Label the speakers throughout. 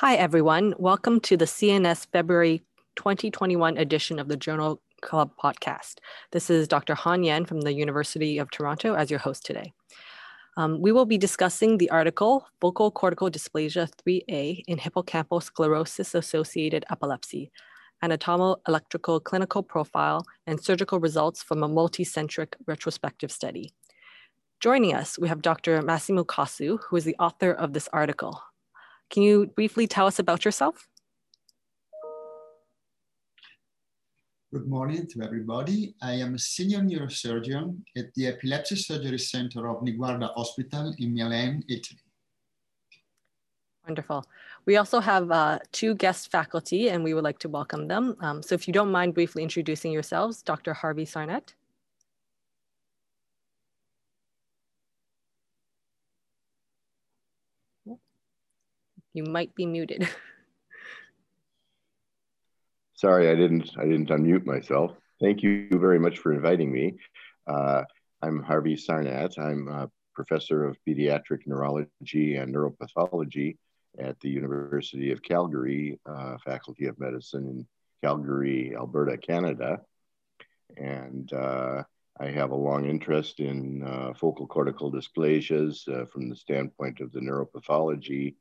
Speaker 1: Hi, everyone. Welcome to the CNS February 2021 edition of the Journal Club podcast. This is Dr. Han Yen from the University of Toronto as your host today. Um, we will be discussing the article Focal Cortical Dysplasia 3A in Hippocampal Sclerosis Associated Epilepsy, Anatomo Electrical Clinical Profile and Surgical Results from a Multicentric Retrospective Study. Joining us, we have Dr. Massimo Cossu, who is the author of this article. Can you briefly tell us about yourself?
Speaker 2: Good morning to everybody. I am a senior neurosurgeon at the Epilepsy Surgery Center of Niguarda Hospital in Milan, Italy.
Speaker 1: Wonderful. We also have uh, two guest faculty and we would like to welcome them. Um, so if you don't mind briefly introducing yourselves, Dr. Harvey Sarnat. You might be muted.
Speaker 3: Sorry, I didn't. I didn't unmute myself. Thank you very much for inviting me. Uh, I'm Harvey Sarnat. I'm a professor of pediatric neurology and neuropathology at the University of Calgary, uh, Faculty of Medicine in Calgary, Alberta, Canada. And uh, I have a long interest in uh, focal cortical dysplasias uh, from the standpoint of the neuropathology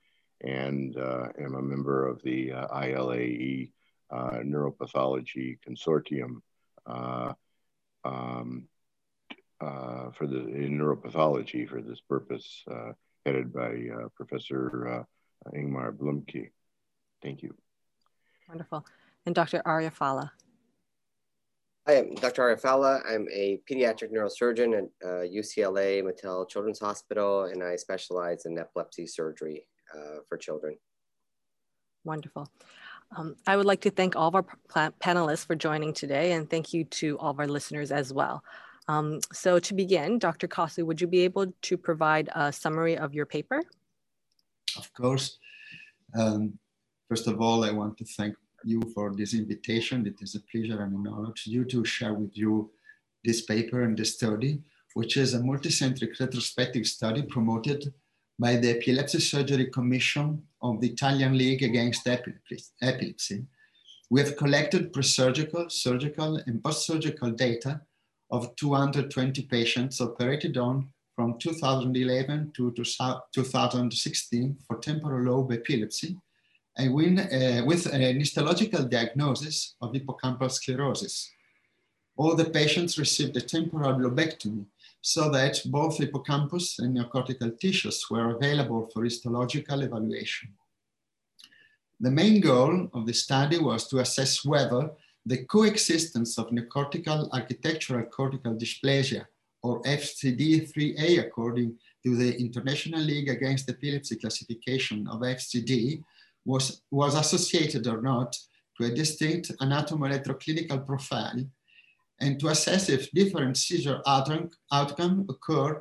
Speaker 3: and uh, am a member of the uh, ILAE uh, Neuropathology Consortium um, for the in neuropathology for this purpose, headed by Professor Ingmar Blümcke. Thank you.
Speaker 1: Wonderful. And Dr. Aria Fallah.
Speaker 4: Hi, I'm Dr. Aria Fallah. I'm a pediatric neurosurgeon at uh, UCLA Mattel Children's Hospital, and I specialize in epilepsy surgery uh, for children.
Speaker 1: Wonderful. Um, I would like to thank all of our panelists for joining today and thank you to all of our listeners as well. Um, so to begin, Dr. Cossu, would you be able to provide a summary of your paper?
Speaker 2: Of course. Um, first of all, I want to thank you for this invitation. It is a pleasure and an honor to you to share with you this paper and this study, which is a multicentric retrospective study promoted by the Epilepsy Surgery Commission of the Italian League Against Epilepsy. We have collected pre-surgical, surgical, and post-surgical data of 220 patients operated on from 2011 to 2016 for temporal lobe epilepsy, and uh, with an histological diagnosis of hippocampal sclerosis. All the patients received a temporal lobectomy so that both hippocampus and neocortical tissues were available for histological evaluation. The main goal of the study was to assess whether the coexistence of neocortical architectural cortical dysplasia, or FCD3A according to the International League Against Epilepsy classification of FCD, was, was associated or not to a distinct anatomo-electroclinical profile and to assess if different seizure outcome, occur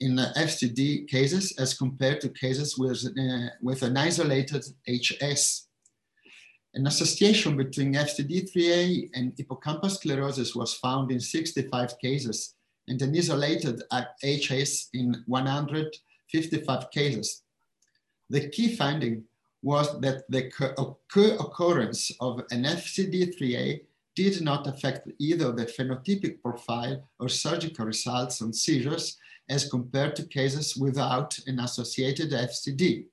Speaker 2: in FCD cases as compared to cases with, uh, with an isolated HS. An association between FCD3A and hippocampal sclerosis was found in 65 cases and an isolated HS in 155 cases. The key finding was that the co-occurrence of an FCD3A did not affect either the phenotypic profile or surgical results on seizures as compared to cases without an associated FCD.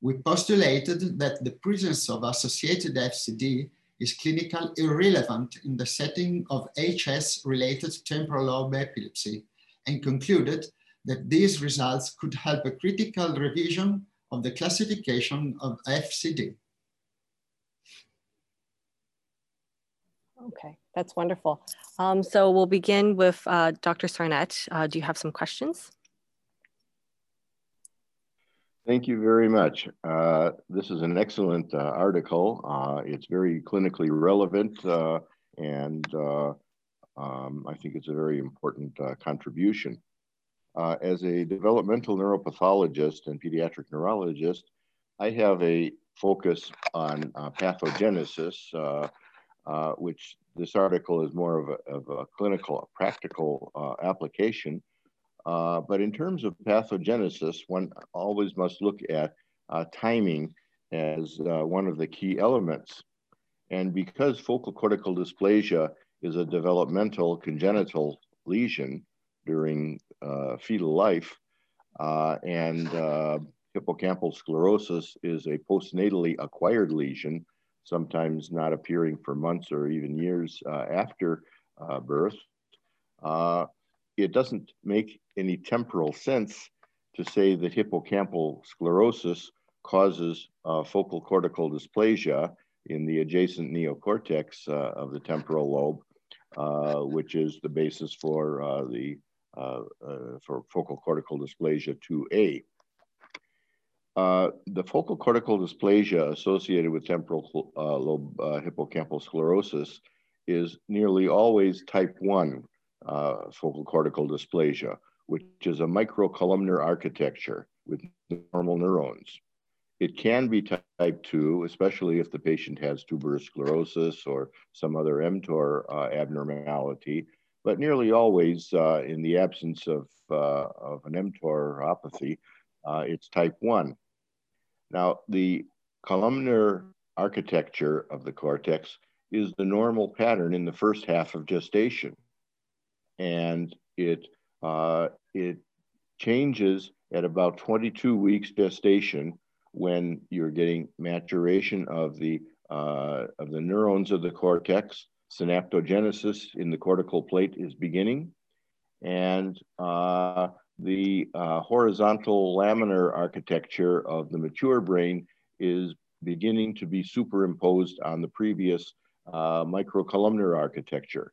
Speaker 2: We postulated that the presence of associated FCD is clinically irrelevant in the setting of HS-related temporal lobe epilepsy and concluded that these results could help a critical revision of the classification of FCD.
Speaker 1: Okay, that's wonderful. Um, so we'll begin with uh, Dr. Sarnat. Uh, do you have some questions?
Speaker 3: Thank you very much. Uh, this is an excellent uh, article. Uh, it's very clinically relevant uh, and um, I think it's a very important contribution. as a developmental neuropathologist and pediatric neurologist, I have a focus on pathogenesis uh, which this article is more of a, of a clinical, practical uh, application. Uh, but in terms of pathogenesis, one always must look at uh, timing as uh, one of the key elements. And because focal cortical dysplasia is a developmental congenital lesion during fetal life, and hippocampal sclerosis is a postnatally acquired lesion, sometimes not appearing for months or even years uh, after uh, birth, it doesn't make any temporal sense to say that hippocampal sclerosis causes uh, focal cortical dysplasia in the adjacent neocortex uh, of the temporal lobe, uh, which is the basis for uh, the uh, uh, for focal cortical dysplasia 2A. The focal cortical dysplasia associated with temporal lobe hippocampal sclerosis is nearly always type 1 focal cortical dysplasia, which is a microcolumnar architecture with normal neurons. It can be type 2, especially if the patient has tuberous sclerosis or some other mTOR uh, abnormality, but nearly always uh, in the absence of, uh, of an mTORopathy, uh, it's type 1. Now, the columnar architecture of the cortex is the normal pattern in the first half of gestation. And it, uh, it changes at about 22 weeks gestation when you're getting maturation of the uh, of the neurons of the cortex, synaptogenesis in the cortical plate is beginning, and uh, the uh, horizontal laminar architecture of the mature brain is beginning to be superimposed on the previous uh, microcolumnar architecture.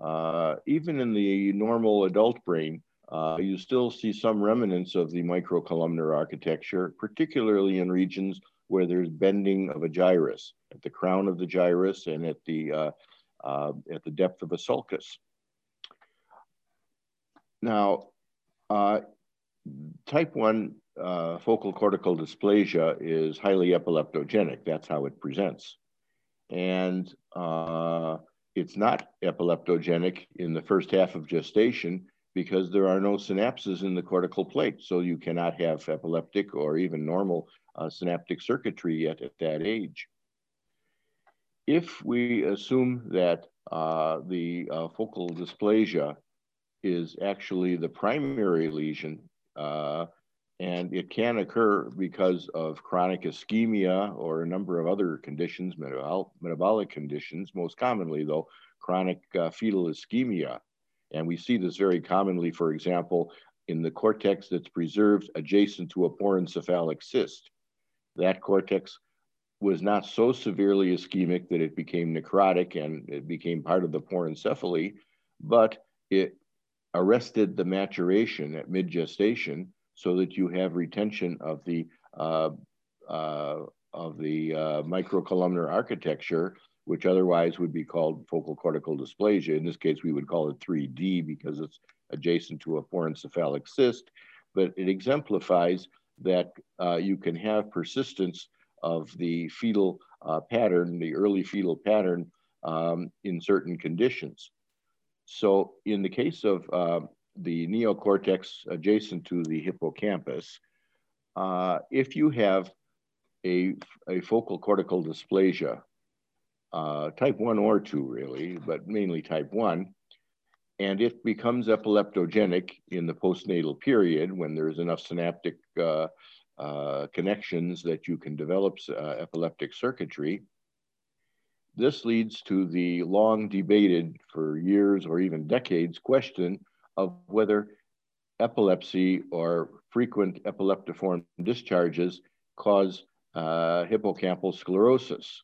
Speaker 3: Uh, even in the normal adult brain, uh, you still see some remnants of the microcolumnar architecture, particularly in regions where there's bending of a gyrus at the crown of the gyrus and at the, uh, uh, at the depth of a sulcus. Now, uh, type 1 uh, focal cortical dysplasia is highly epileptogenic. That's how it presents. And uh, it's not epileptogenic in the first half of gestation because there are no synapses in the cortical plate. So you cannot have epileptic or even normal uh, synaptic circuitry yet at that age. If we assume that uh, the uh, focal dysplasia is actually the primary lesion, uh, and it can occur because of chronic ischemia or a number of other conditions, metabolic conditions, most commonly though, chronic uh, fetal ischemia and we see this very commonly, for example, in the cortex that's preserved adjacent to a porencephalic cyst. That cortex was not so severely ischemic that it became necrotic and it became part of the porencephaly, but it arrested the maturation at mid gestation so that you have retention of the uh, uh, of the uh, microcolumnar architecture which otherwise would be called focal cortical dysplasia. In this case, we would call it 3D because it's adjacent to a porencephalic cyst, but it exemplifies that uh, you can have persistence of the fetal uh, pattern, the early fetal pattern um, in certain conditions. So in the case of uh, the neocortex adjacent to the hippocampus, uh, if you have a, a focal cortical dysplasia, uh, type 1 or 2, really, but mainly type 1. And it becomes epileptogenic in the postnatal period when there's enough synaptic uh, uh, connections that you can develop uh, epileptic circuitry. This leads to the long debated for years or even decades question of whether epilepsy or frequent epileptiform discharges cause uh, hippocampal sclerosis.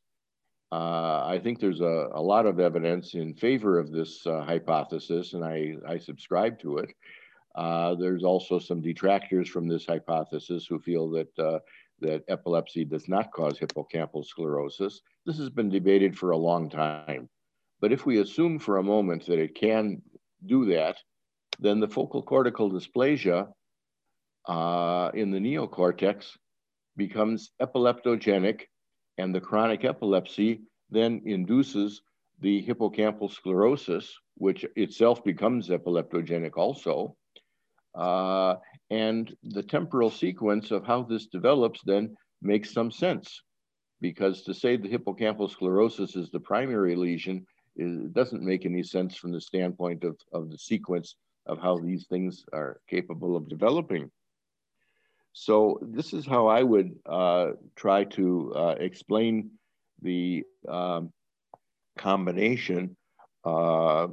Speaker 3: Uh, I think there's a, a, lot of evidence in favor of this uh, hypothesis, and I, I, subscribe to it. Uh, there's also some detractors from this hypothesis who feel that, uh, that epilepsy does not cause hippocampal sclerosis. This has been debated for a long time. But if we assume for a moment that it can do that, then the focal cortical dysplasia uh, in the neocortex becomes epileptogenic and the chronic epilepsy then induces the hippocampal sclerosis, which itself becomes epileptogenic also. Uh, and the temporal sequence of how this develops then makes some sense. because to say the hippocampal sclerosis is the primary lesion doesn't make any sense from the standpoint of, of the sequence of how these things are capable of developing. So this is how I would uh, try to uh, explain the um, combination uh,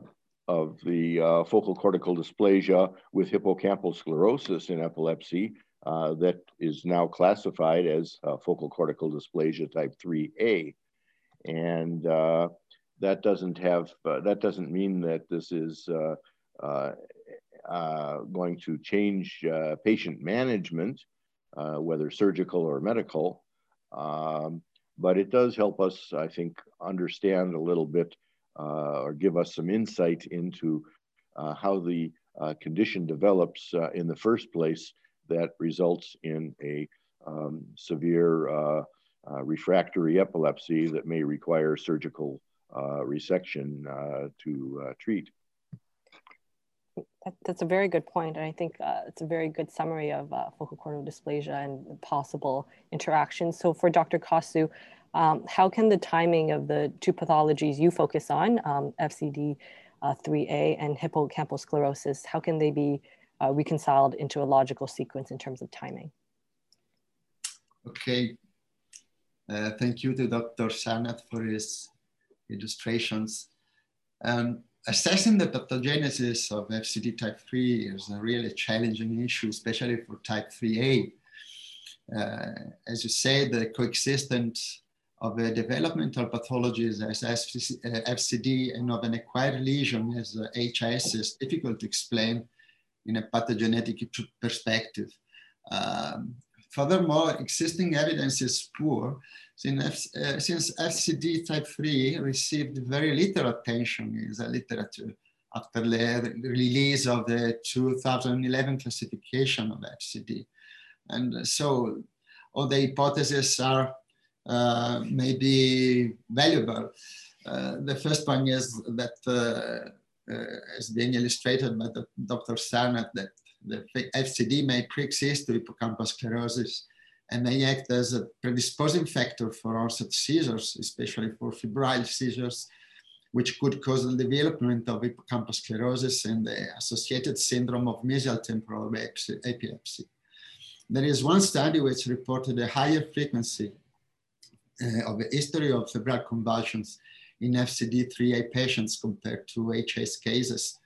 Speaker 3: of the uh, focal cortical dysplasia with hippocampal sclerosis in epilepsy uh, that is now classified as uh, focal cortical dysplasia type 3A. And that doesn't have, that doesn't mean that this is going to change patient management, whether surgical or medical. Um, but it does help us, I think, understand a little bit uh, or give us some insight into uh, how the uh, condition develops uh, in the first place that results in a um, severe uh, uh, refractory epilepsy that may require surgical resection to treat.
Speaker 1: That's a very good point, and I think it's a very good summary of focal cortical dysplasia and possible interactions. So for Dr. Cossu, um, how can the timing of the two pathologies you focus on, um, FCD uh, 3A and hippocampal sclerosis, how can they be uh, reconciled into a logical sequence in terms of timing?
Speaker 2: Okay. Uh, thank you to Dr. Sarnat for his illustrations. Um, assessing the pathogenesis of FCD type 3 is a really challenging issue, especially for type 3A. Uh, as you say, the coexistent of a developmental pathologies as FCD uh, and of an acquired lesion as HIS is difficult to explain in a pathogenetic perspective. Um, furthermore, existing evidence is poor since, uh, since FCD type 3 received very little attention in the literature after the release of the 2011 classification of FCD. And so all the hypotheses are uh, may be valuable. Uh, the first one is that, uh, as being illustrated by the, Dr. Sarnat, that the FCD may pre-exist to hippocampal sclerosis and may act as a predisposing factor for onset seizures, especially for febrile seizures, which could cause the development of hippocampal sclerosis and the associated syndrome of mesial temporal epilepsy. There is one study which reported a higher frequency uh, of the history of febrile convulsions in FCD3A patients compared to HS cases.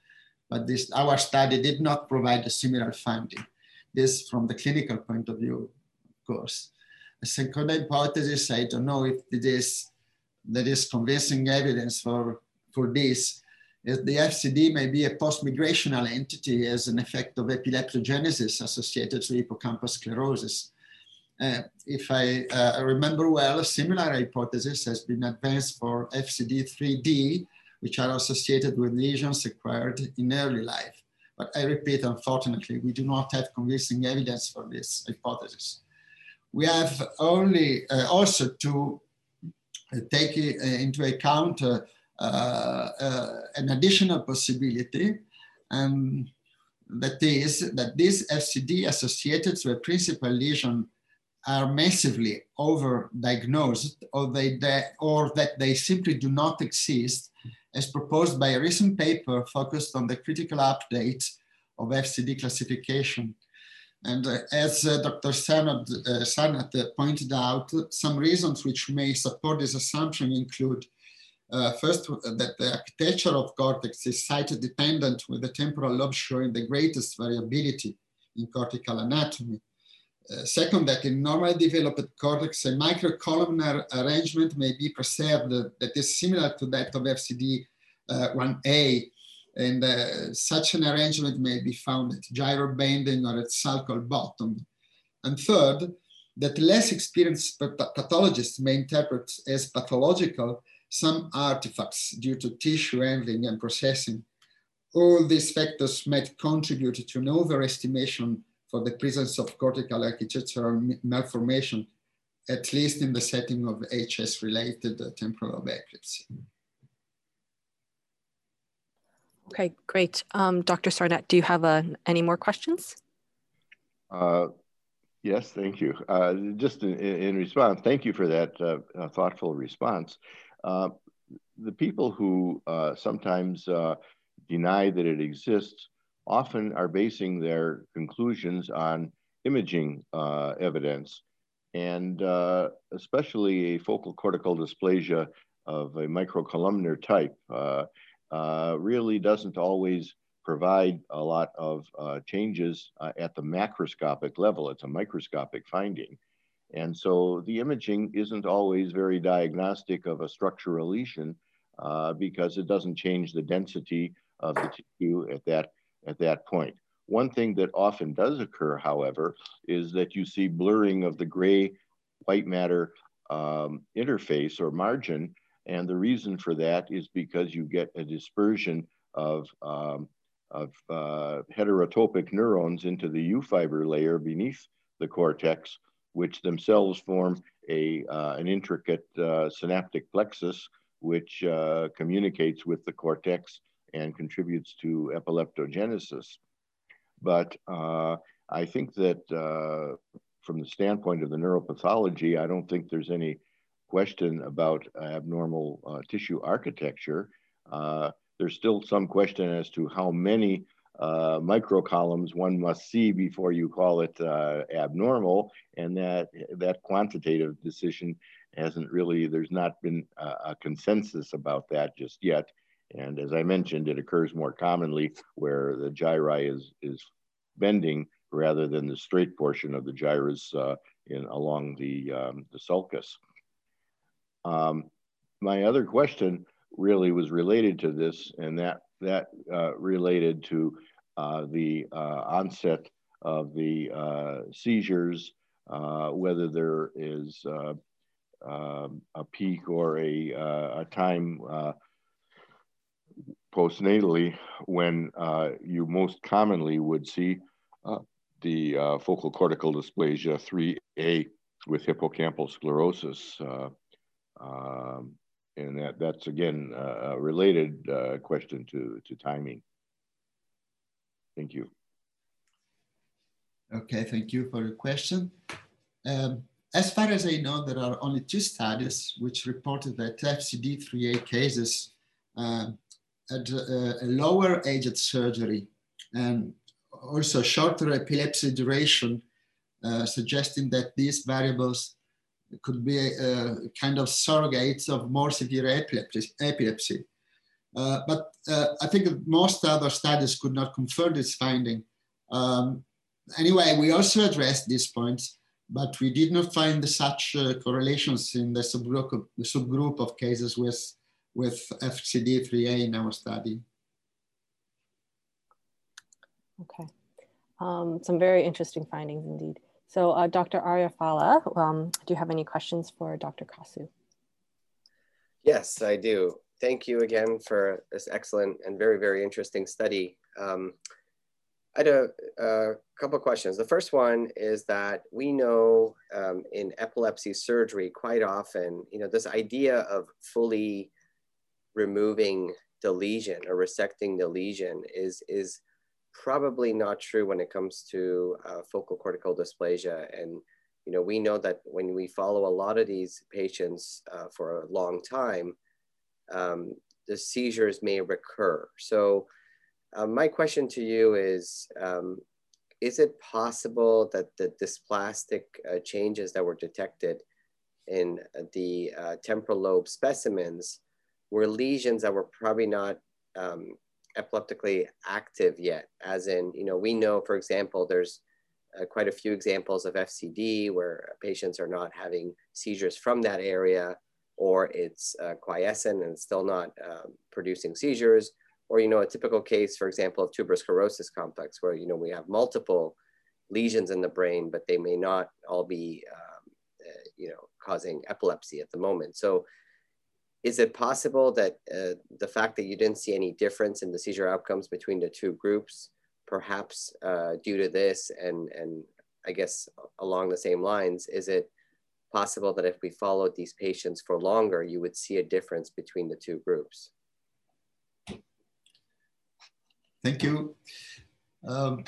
Speaker 2: But this, our study did not provide a similar finding. This from the clinical point of view, of course. A second hypothesis, I don't know if it is, there is convincing evidence for, for this, is the FCD may be a post-migrational entity as an effect of epileptogenesis associated with hippocampal sclerosis. Uh, if I uh, remember well, a similar hypothesis has been advanced for FCD3D, which are associated with lesions acquired in early life. But I repeat, unfortunately, we do not have convincing evidence for this hypothesis. We have only uh, also to uh, take uh, into account uh, an additional possibility, um, that is that this FCD associated with a principal lesion are massively overdiagnosed or, they, or that they simply do not exist, as proposed by a recent paper focused on the critical update of FCD classification. And uh, as uh, Dr. Sarnat, uh, Sarnat uh, pointed out, some reasons which may support this assumption include uh, first, that the architecture of cortex is site dependent with the temporal lobe showing the greatest variability in cortical anatomy. Uh, second, that in normally developed cortex, a microcolumnar arrangement may be preserved that is similar to that of FCD uh, 1A. And uh, such an arrangement may be found at gyro bending or at sulcal bottom. And third, that less experienced pathologists may interpret as pathological some artifacts due to tissue handling and processing. All these factors might contribute to an overestimation for the presence of cortical architectural malformation, at least in the setting of HS-related uh, temporal epilepsy.
Speaker 1: Okay, great. Um, Dr. Sarnat, do you have uh, any more questions?
Speaker 3: Uh, Yes, thank you. Uh, just in, in, response, thank you for that uh, uh thoughtful response. Uh, the people who uh, sometimes uh, deny that it exists often are basing their conclusions on imaging evidence, and especially a focal cortical dysplasia of a microcolumnar type really doesn't always provide a lot of uh, changes uh, at the macroscopic level. It's a microscopic finding. And so the imaging isn't always very diagnostic of a structural lesion uh, because it doesn't change the density of the tissue at that, at that point. One thing that often does occur, however, is that you see blurring of the gray white matter um, interface or margin. And the reason for that is because you get a dispersion of um, of uh, heterotopic neurons into the U fiber layer beneath the cortex, which themselves form a, uh, an intricate uh, synaptic plexus, which uh, communicates with the cortex and contributes to epileptogenesis. But uh, I think that uh, from the standpoint of the neuropathology, I don't think there's any question about abnormal tissue architecture there's still some question as to how many uh, microcolumns one must see before you call it uh, abnormal, and that that quantitative decision hasn't really. There's not been a, a, consensus about that just yet. And as I mentioned, it occurs more commonly where the gyri is is bending rather than the straight portion of the gyrus uh, in along the um, the sulcus. Um, my other question really was related to this, and that that uh, related to uh, the uh, onset of the uh, seizures, uh, whether there is um, a peak or a, a time postnatally when you most commonly would see the focal cortical dysplasia 3A with hippocampal sclerosis. Um, and that that's again uh, a related uh, question to to timing. Thank you.
Speaker 2: Okay, thank you for the question. Um, as far as I know, there are only two studies which reported that FCD3A cases uh, at a, a lower age at surgery and also shorter epilepsy duration, uh, suggesting that these variables could be a, a kind of surrogates of more severe epilepsy. Uh, but uh, I think most other studies could not confirm this finding. Um, anyway, we also addressed these points, but we did not find such uh, correlations in the subgroup, the subgroup of cases with, with FCD3A in our study.
Speaker 1: Okay. Um, some very interesting findings indeed. So uh, Dr. Aria Fallah, um, do you have any questions for Dr. Cossu?
Speaker 4: Yes, I do. Thank you again for this excellent and very, very interesting study. Um, I had a, a couple of questions. The first one is that we know um, in epilepsy surgery quite often, you know, this idea of fully removing the lesion or resecting the lesion is, is probably not true when it comes to uh, focal cortical dysplasia. And, you know, we know that when we follow a lot of these patients uh, for a long time, um, the seizures may recur. So uh, my question to you is, um, is it possible that the dysplastic uh, changes that were detected in the uh, temporal lobe specimens were lesions that were probably not um, epileptically active yet, as in, you know, we know, for example, there's uh, quite a few examples of FCD where patients are not having seizures from that area, or it's uh, quiescent and still not um, producing seizures, or, you know, a typical case, for example, of tuberous sclerosis complex, where, you know, we have multiple lesions in the brain, but they may not all be, um, uh, you know, causing epilepsy at the moment. So is it possible that uh, the fact that you didn't see any difference in the seizure outcomes between the two groups, perhaps uh, due to this, and, and I guess along the same lines, is it possible that if we followed these patients for longer, you would see a difference between the two groups?
Speaker 2: Thank you. Um,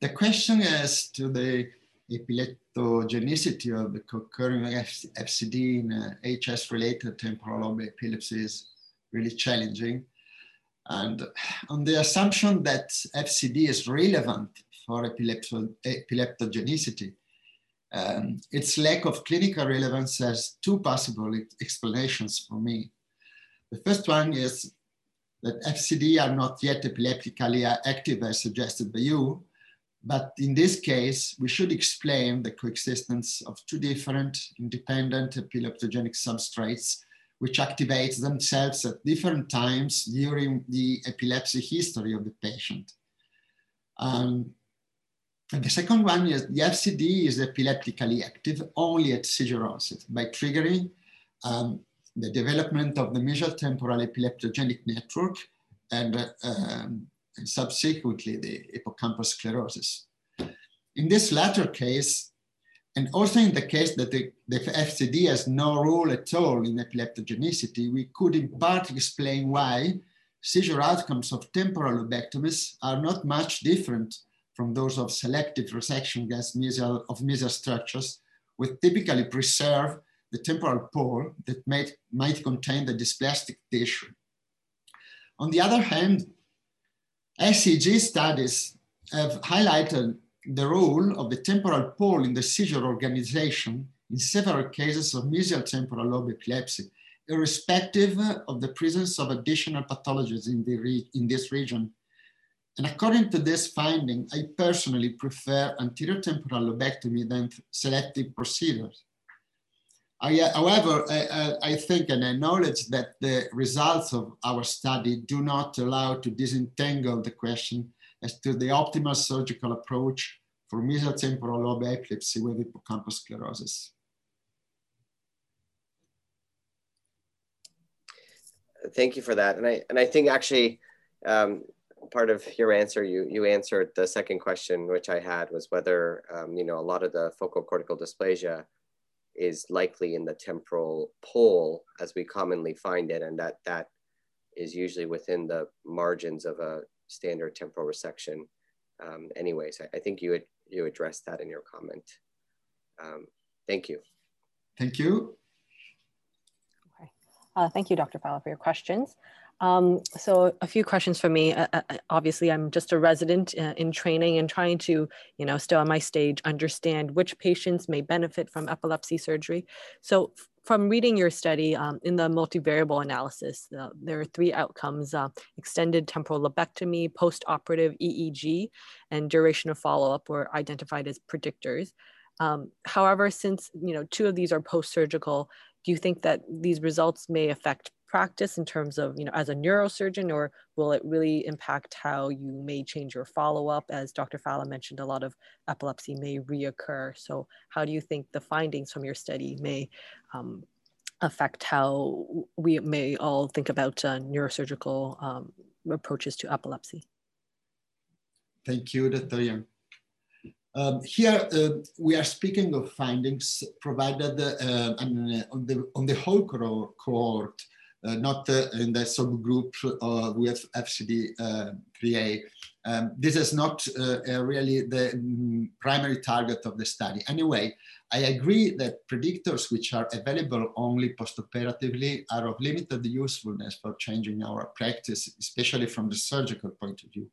Speaker 2: the question as to the epileptogenicity of the occurring FCD in uh, HS-related temporal lobe epilepsy is really challenging. And on the assumption that FCD is relevant for epilepto epileptogenicity, um, its lack of clinical relevance has two possible explanations for me. The first one is that FCD are not yet epileptically active as suggested by you, but in this case, we should explain the coexistence of two different independent epileptogenic substrates which activate themselves at different times during the epilepsy history of the patient. Um, and the second one is the FCD is epileptically active only at seizure onset by triggering um, the development of the mesial temporal epileptogenic network and, uh, um, and subsequently the hippocampus sclerosis. In this latter case, and also in the case that the, the FCD has no role at all in epileptogenicity, we could in part explain why seizure outcomes of temporal lobectomies are not much different from those of selective resection mesial, of mesial structures, which typically preserve the temporal pole that might, might contain the dysplastic tissue. On the other hand, ECG studies have highlighted the role of the temporal pole in the seizure organization in several cases of mesial temporal lobe epilepsy, irrespective of the presence of additional pathologies in, the in this region and according to this finding, I personally prefer anterior temporal lobectomy than selective procedures. I, however, I, I, think and acknowledge that the results of our study do not allow to disentangle the question as to the optimal surgical approach for mesial temporal lobe epilepsy with hippocampal sclerosis.
Speaker 4: Thank you for that. And I, and I think actually, um, part of your answer, you you answered the second question, which I had was whether um, you know a lot of the focal cortical dysplasia is likely in the temporal pole as we commonly find it, and that that is usually within the margins of a standard temporal resection. Um, anyways, I, I, think you had, you addressed that in your comment. Um, thank you.
Speaker 2: Thank you.
Speaker 1: Okay. Uh, thank you, Dr. Fallah, for your questions. Um, so a few questions for me. Uh, uh, uh, obviously, I'm just a resident uh, in training and trying to, you know, still on my stage, understand which patients may benefit from epilepsy surgery. So from reading your study um, in the multivariable analysis, uh, there are three outcomes, extended temporal lobectomy, post-operative EEG, and duration of follow-up were identified as predictors. Um, however, since you know two of these are post-surgical, do you think that these results may affect practice in terms of, you know, as a neurosurgeon, or will it really impact how you may change your follow-up? As Dr. Fallah mentioned, a lot of epilepsy may reoccur. So how do you think the findings from your study may um, affect how we may all think about uh, neurosurgical um, approaches to epilepsy?
Speaker 2: Thank you, Dr. Young. Um, here uh, we are speaking of findings provided uh, on, the, on the whole cohort uh, not in the subgroup uh, with FCD3A. Uh, um, this is not really the mm, primary target of the study. Anyway, I agree that predictors which are available only postoperatively are of limited usefulness for changing our practice, especially from the surgical point of view.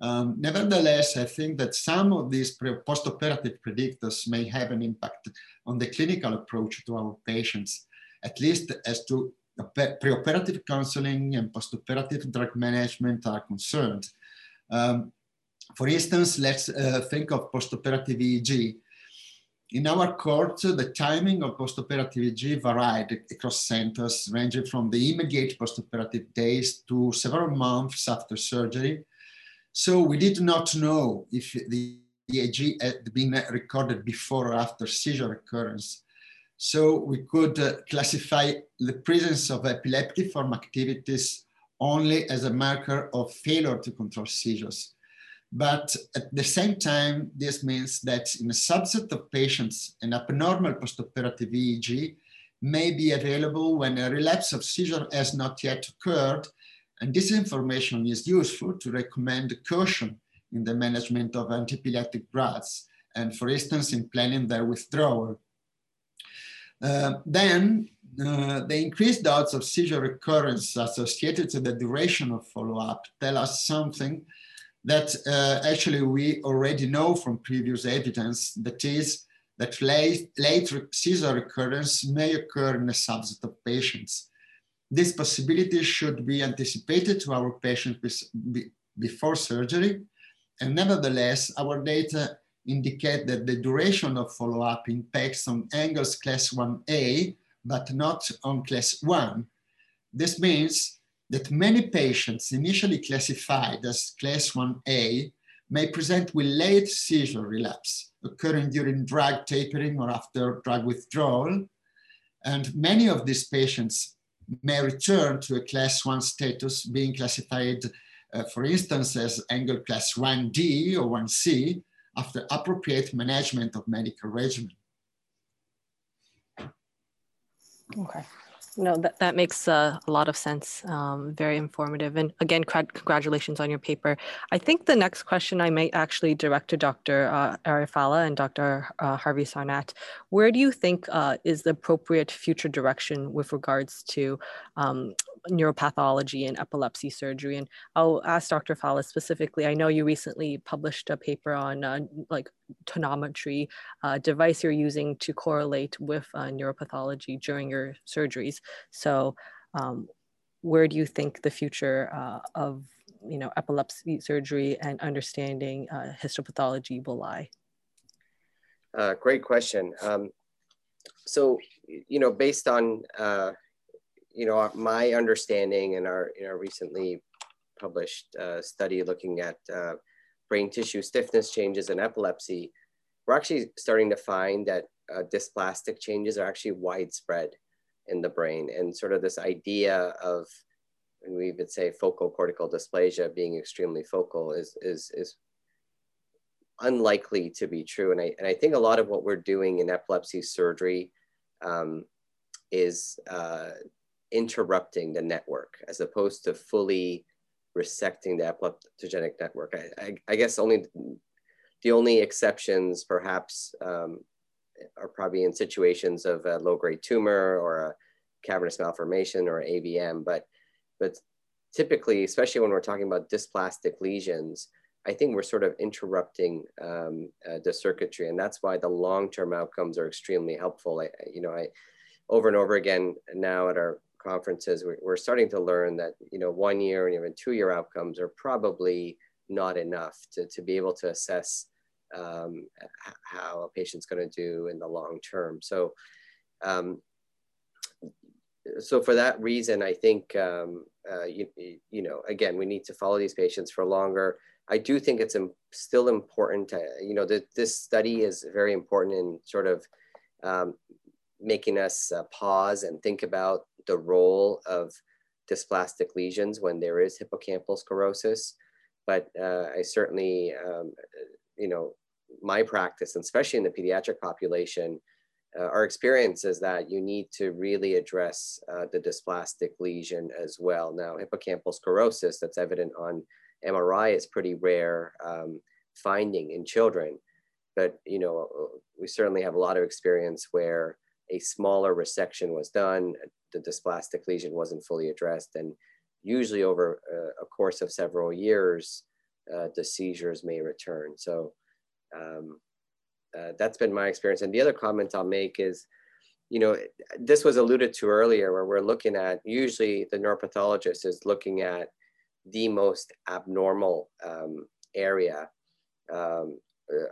Speaker 2: Um, nevertheless, I think that some of these postoperative predictors may have an impact on the clinical approach to our patients, at least as to preoperative counseling and postoperative drug management are concerned. Um, for instance, let's uh, think of postoperative EEG. In our court, the timing of postoperative EEG varied across centers, ranging from the immediate postoperative days to several months after surgery. So we did not know if the EEG had been recorded before or after seizure occurrence. So we could uh, classify the presence of epileptiform activities only as a marker of failure to control seizures. But at the same time, this means that in a subset of patients, an abnormal postoperative EEG may be available when a relapse of seizure has not yet occurred. And this information is useful to recommend caution in the management of antiepileptic drugs and for instance, in planning their withdrawal. Uh, then uh, the increased odds of seizure recurrence associated to the duration of follow-up tell us something that uh, actually we already know from previous evidence, that is, that late, late seizure recurrence may occur in a subset of patients. This possibility should be anticipated to our patients before surgery, and nevertheless, our data indicate that the duration of follow-up impacts on Engel's class 1A, but not on class 1. This means that many patients initially classified as class 1A may present with late seizure relapse occurring during drug tapering or after drug withdrawal. And many of these patients may return to a class 1 status being classified, uh, for instance, as Engel class 1D or 1C after appropriate management of medical regimen.
Speaker 1: Okay. No, that, that makes uh, a lot of sense. Um, very informative. And again, congratulations on your paper. I think the next question I might actually direct to Dr. Uh, Aria Fallah and Dr. Uh, Harvey Sarnat. Where do you think uh, is the appropriate future direction with regards to um, neuropathology and epilepsy surgery. And I'll ask Dr. Fallah specifically. I know you recently published a paper on uh, like tonometry uh, device you're using to correlate with uh, neuropathology during your surgeries. So, um, where do you think the future uh, of you know epilepsy surgery and understanding uh, histopathology will lie?
Speaker 4: Uh, great question. Um, so, you know, based on you know, my understanding and our, in our recently published uh, study looking at uh, brain tissue stiffness changes in epilepsy, we're actually starting to find that uh, dysplastic changes are actually widespread in the brain. And sort of this idea of, and we would say focal cortical dysplasia being extremely focal is, is, is unlikely to be true. And I, and I think a lot of what we're doing in epilepsy surgery um, is uh, interrupting the network as opposed to fully resecting the epileptogenic network. I, I, I guess only the only exceptions perhaps um, are probably in situations of a low-grade tumor or a cavernous malformation or AVM, but, but typically, especially when we're talking about dysplastic lesions, I think we're sort of interrupting um, uh, the circuitry, and that's why the long-term outcomes are extremely helpful. I, you know, I over and over again now at our conferences, we're starting to learn that, you know, one year and even two year outcomes are probably not enough to, to be able to assess um, how a patient's going to do in the long term. So, um, so for that reason, I think, um, uh, you, you know, again, we need to follow these patients for longer. I do think it's still important to, you know, th this study is very important in sort of um, making us uh, pause and think about the role of dysplastic lesions when there is hippocampal sclerosis. But uh, I certainly, um, you know, my practice, and especially in the pediatric population, uh, our experience is that you need to really address uh, the dysplastic lesion as well. Now, hippocampal sclerosis that's evident on MRI is pretty rare um, finding in children, but you know, we certainly have a lot of experience where a smaller resection was done, the dysplastic lesion wasn't fully addressed, and usually over a, a course of several years, uh, the seizures may return. So um, uh, that's been my experience. And the other comment I'll make is, you know, this was alluded to earlier where we're looking at, usually the neuropathologist is looking at the most abnormal um, area um,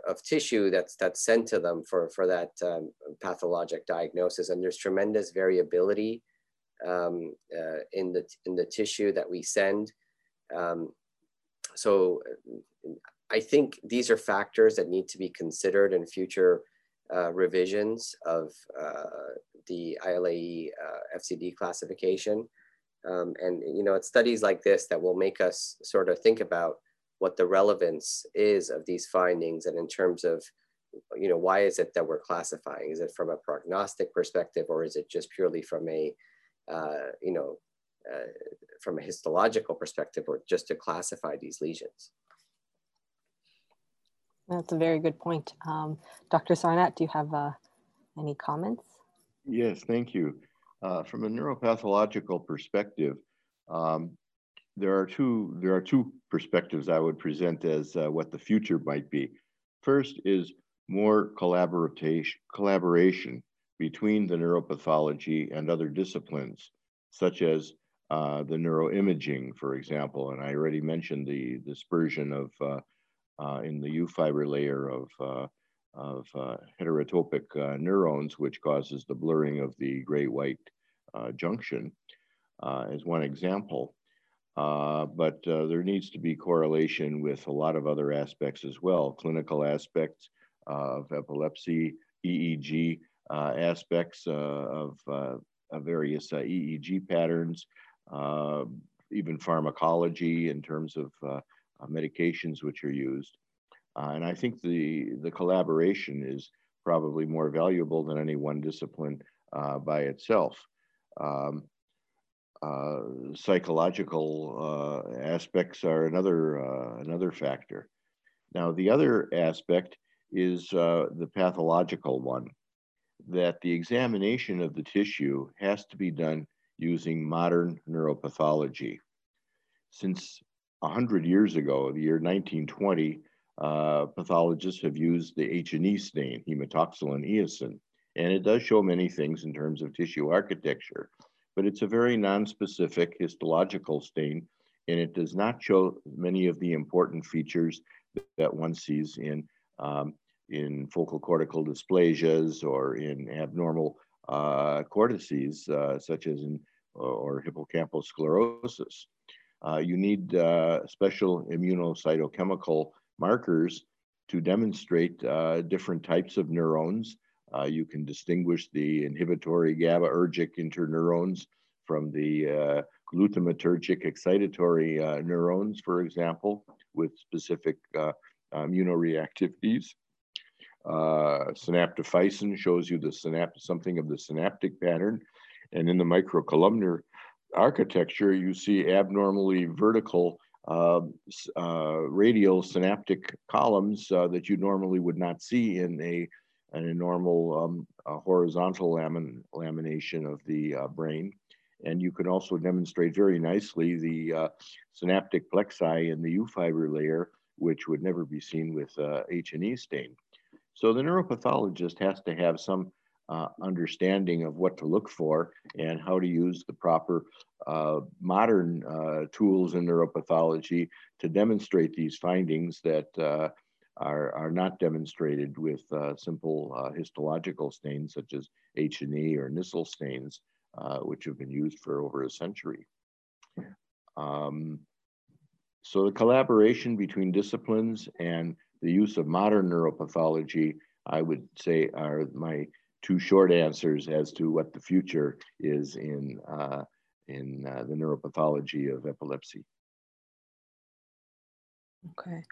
Speaker 4: of tissue that's that's sent to them for for that um, pathologic diagnosis. And there's tremendous variability um, uh, in the in the tissue that we send. Um, so I think these are factors that need to be considered in future uh, revisions of uh, the ILAE uh, FCD classification. Um, and you know it's studies like this that will make us sort of think about what the relevance is of these findings and in terms of you know why is it that we're classifying is it from a prognostic perspective or is it just purely from a uh, you know uh, from a histological perspective or just to classify these lesions
Speaker 1: That's a very good point. Um, Dr. sarnat do you have uh, any comments?
Speaker 3: Yes, thank you. Uh, from a neuropathological perspective, um, there are two there are two perspectives I would present as uh, what the future might be. First is more collaboration collaboration between the neuropathology and other disciplines, such as uh, the neuroimaging, for example. And I already mentioned the dispersion of uh, uh, in the U fiber layer of uh, of uh, heterotopic neurons, which causes the blurring of the gray-white junction, as one example. But there needs to be correlation with a lot of other aspects as well, clinical aspects of epilepsy, EEG aspects of various EEG patterns, even pharmacology in terms of uh, medications which are used. Uh, and I think the, the collaboration is probably more valuable than any one discipline uh, by itself. Um, uh, psychological uh, aspects are another, uh, another factor. Now, the other aspect is uh, the pathological one, that the examination of the tissue has to be done using modern neuropathology. Since 100 years ago, the year 1920, uh, pathologists have used the H&E stain, hematoxylin eosin, and it does show many things in terms of tissue architecture, but it's a very non-specific histological stain, and it does not show many of the important features that one sees in, um, in focal cortical dysplasias or in abnormal uh, cortices, uh, such as in or hippocampal sclerosis. Uh, you need uh, special immunocytochemical markers to demonstrate uh, different types of neurons. Uh, you can distinguish the inhibitory GABAergic interneurons from the uh, glutamatergic excitatory uh, neurons, for example, with specific immunoreactivities. synaptophysin shows you the synap something of the synaptic pattern. And in the microcolumnar architecture, you see abnormally vertical uh, uh, radial synaptic columns uh, that you normally would not see in a, in a normal um, a horizontal lamin lamination of the uh, brain. And you can also demonstrate very nicely the uh, synaptic plexi in the U fiber layer, which would never be seen with H&E stain. So the neuropathologist has to have some uh, understanding of what to look for and how to use the proper uh, modern uh, tools in neuropathology to demonstrate these findings that uh, are, are not demonstrated with uh, simple uh, histological stains such as H&E or Nissl stains, which have been used for over a century. Um, so the collaboration between disciplines and the use of modern neuropathology, I would say are my two short answers as to what the future is in, uh, in uh, the neuropathology of epilepsy.
Speaker 1: Okay.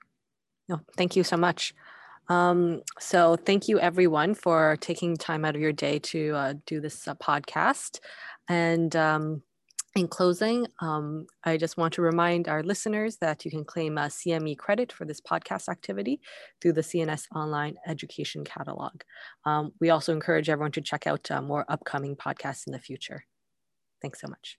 Speaker 1: No, thank you so much. Um, so thank you everyone for taking time out of your day to uh, do this uh, podcast. And um, in closing, um, I just want to remind our listeners that you can claim a CME credit for this podcast activity through the CNS Online Education Catalog. Um, we also encourage everyone to check out uh, more upcoming podcasts in the future. Thanks so much.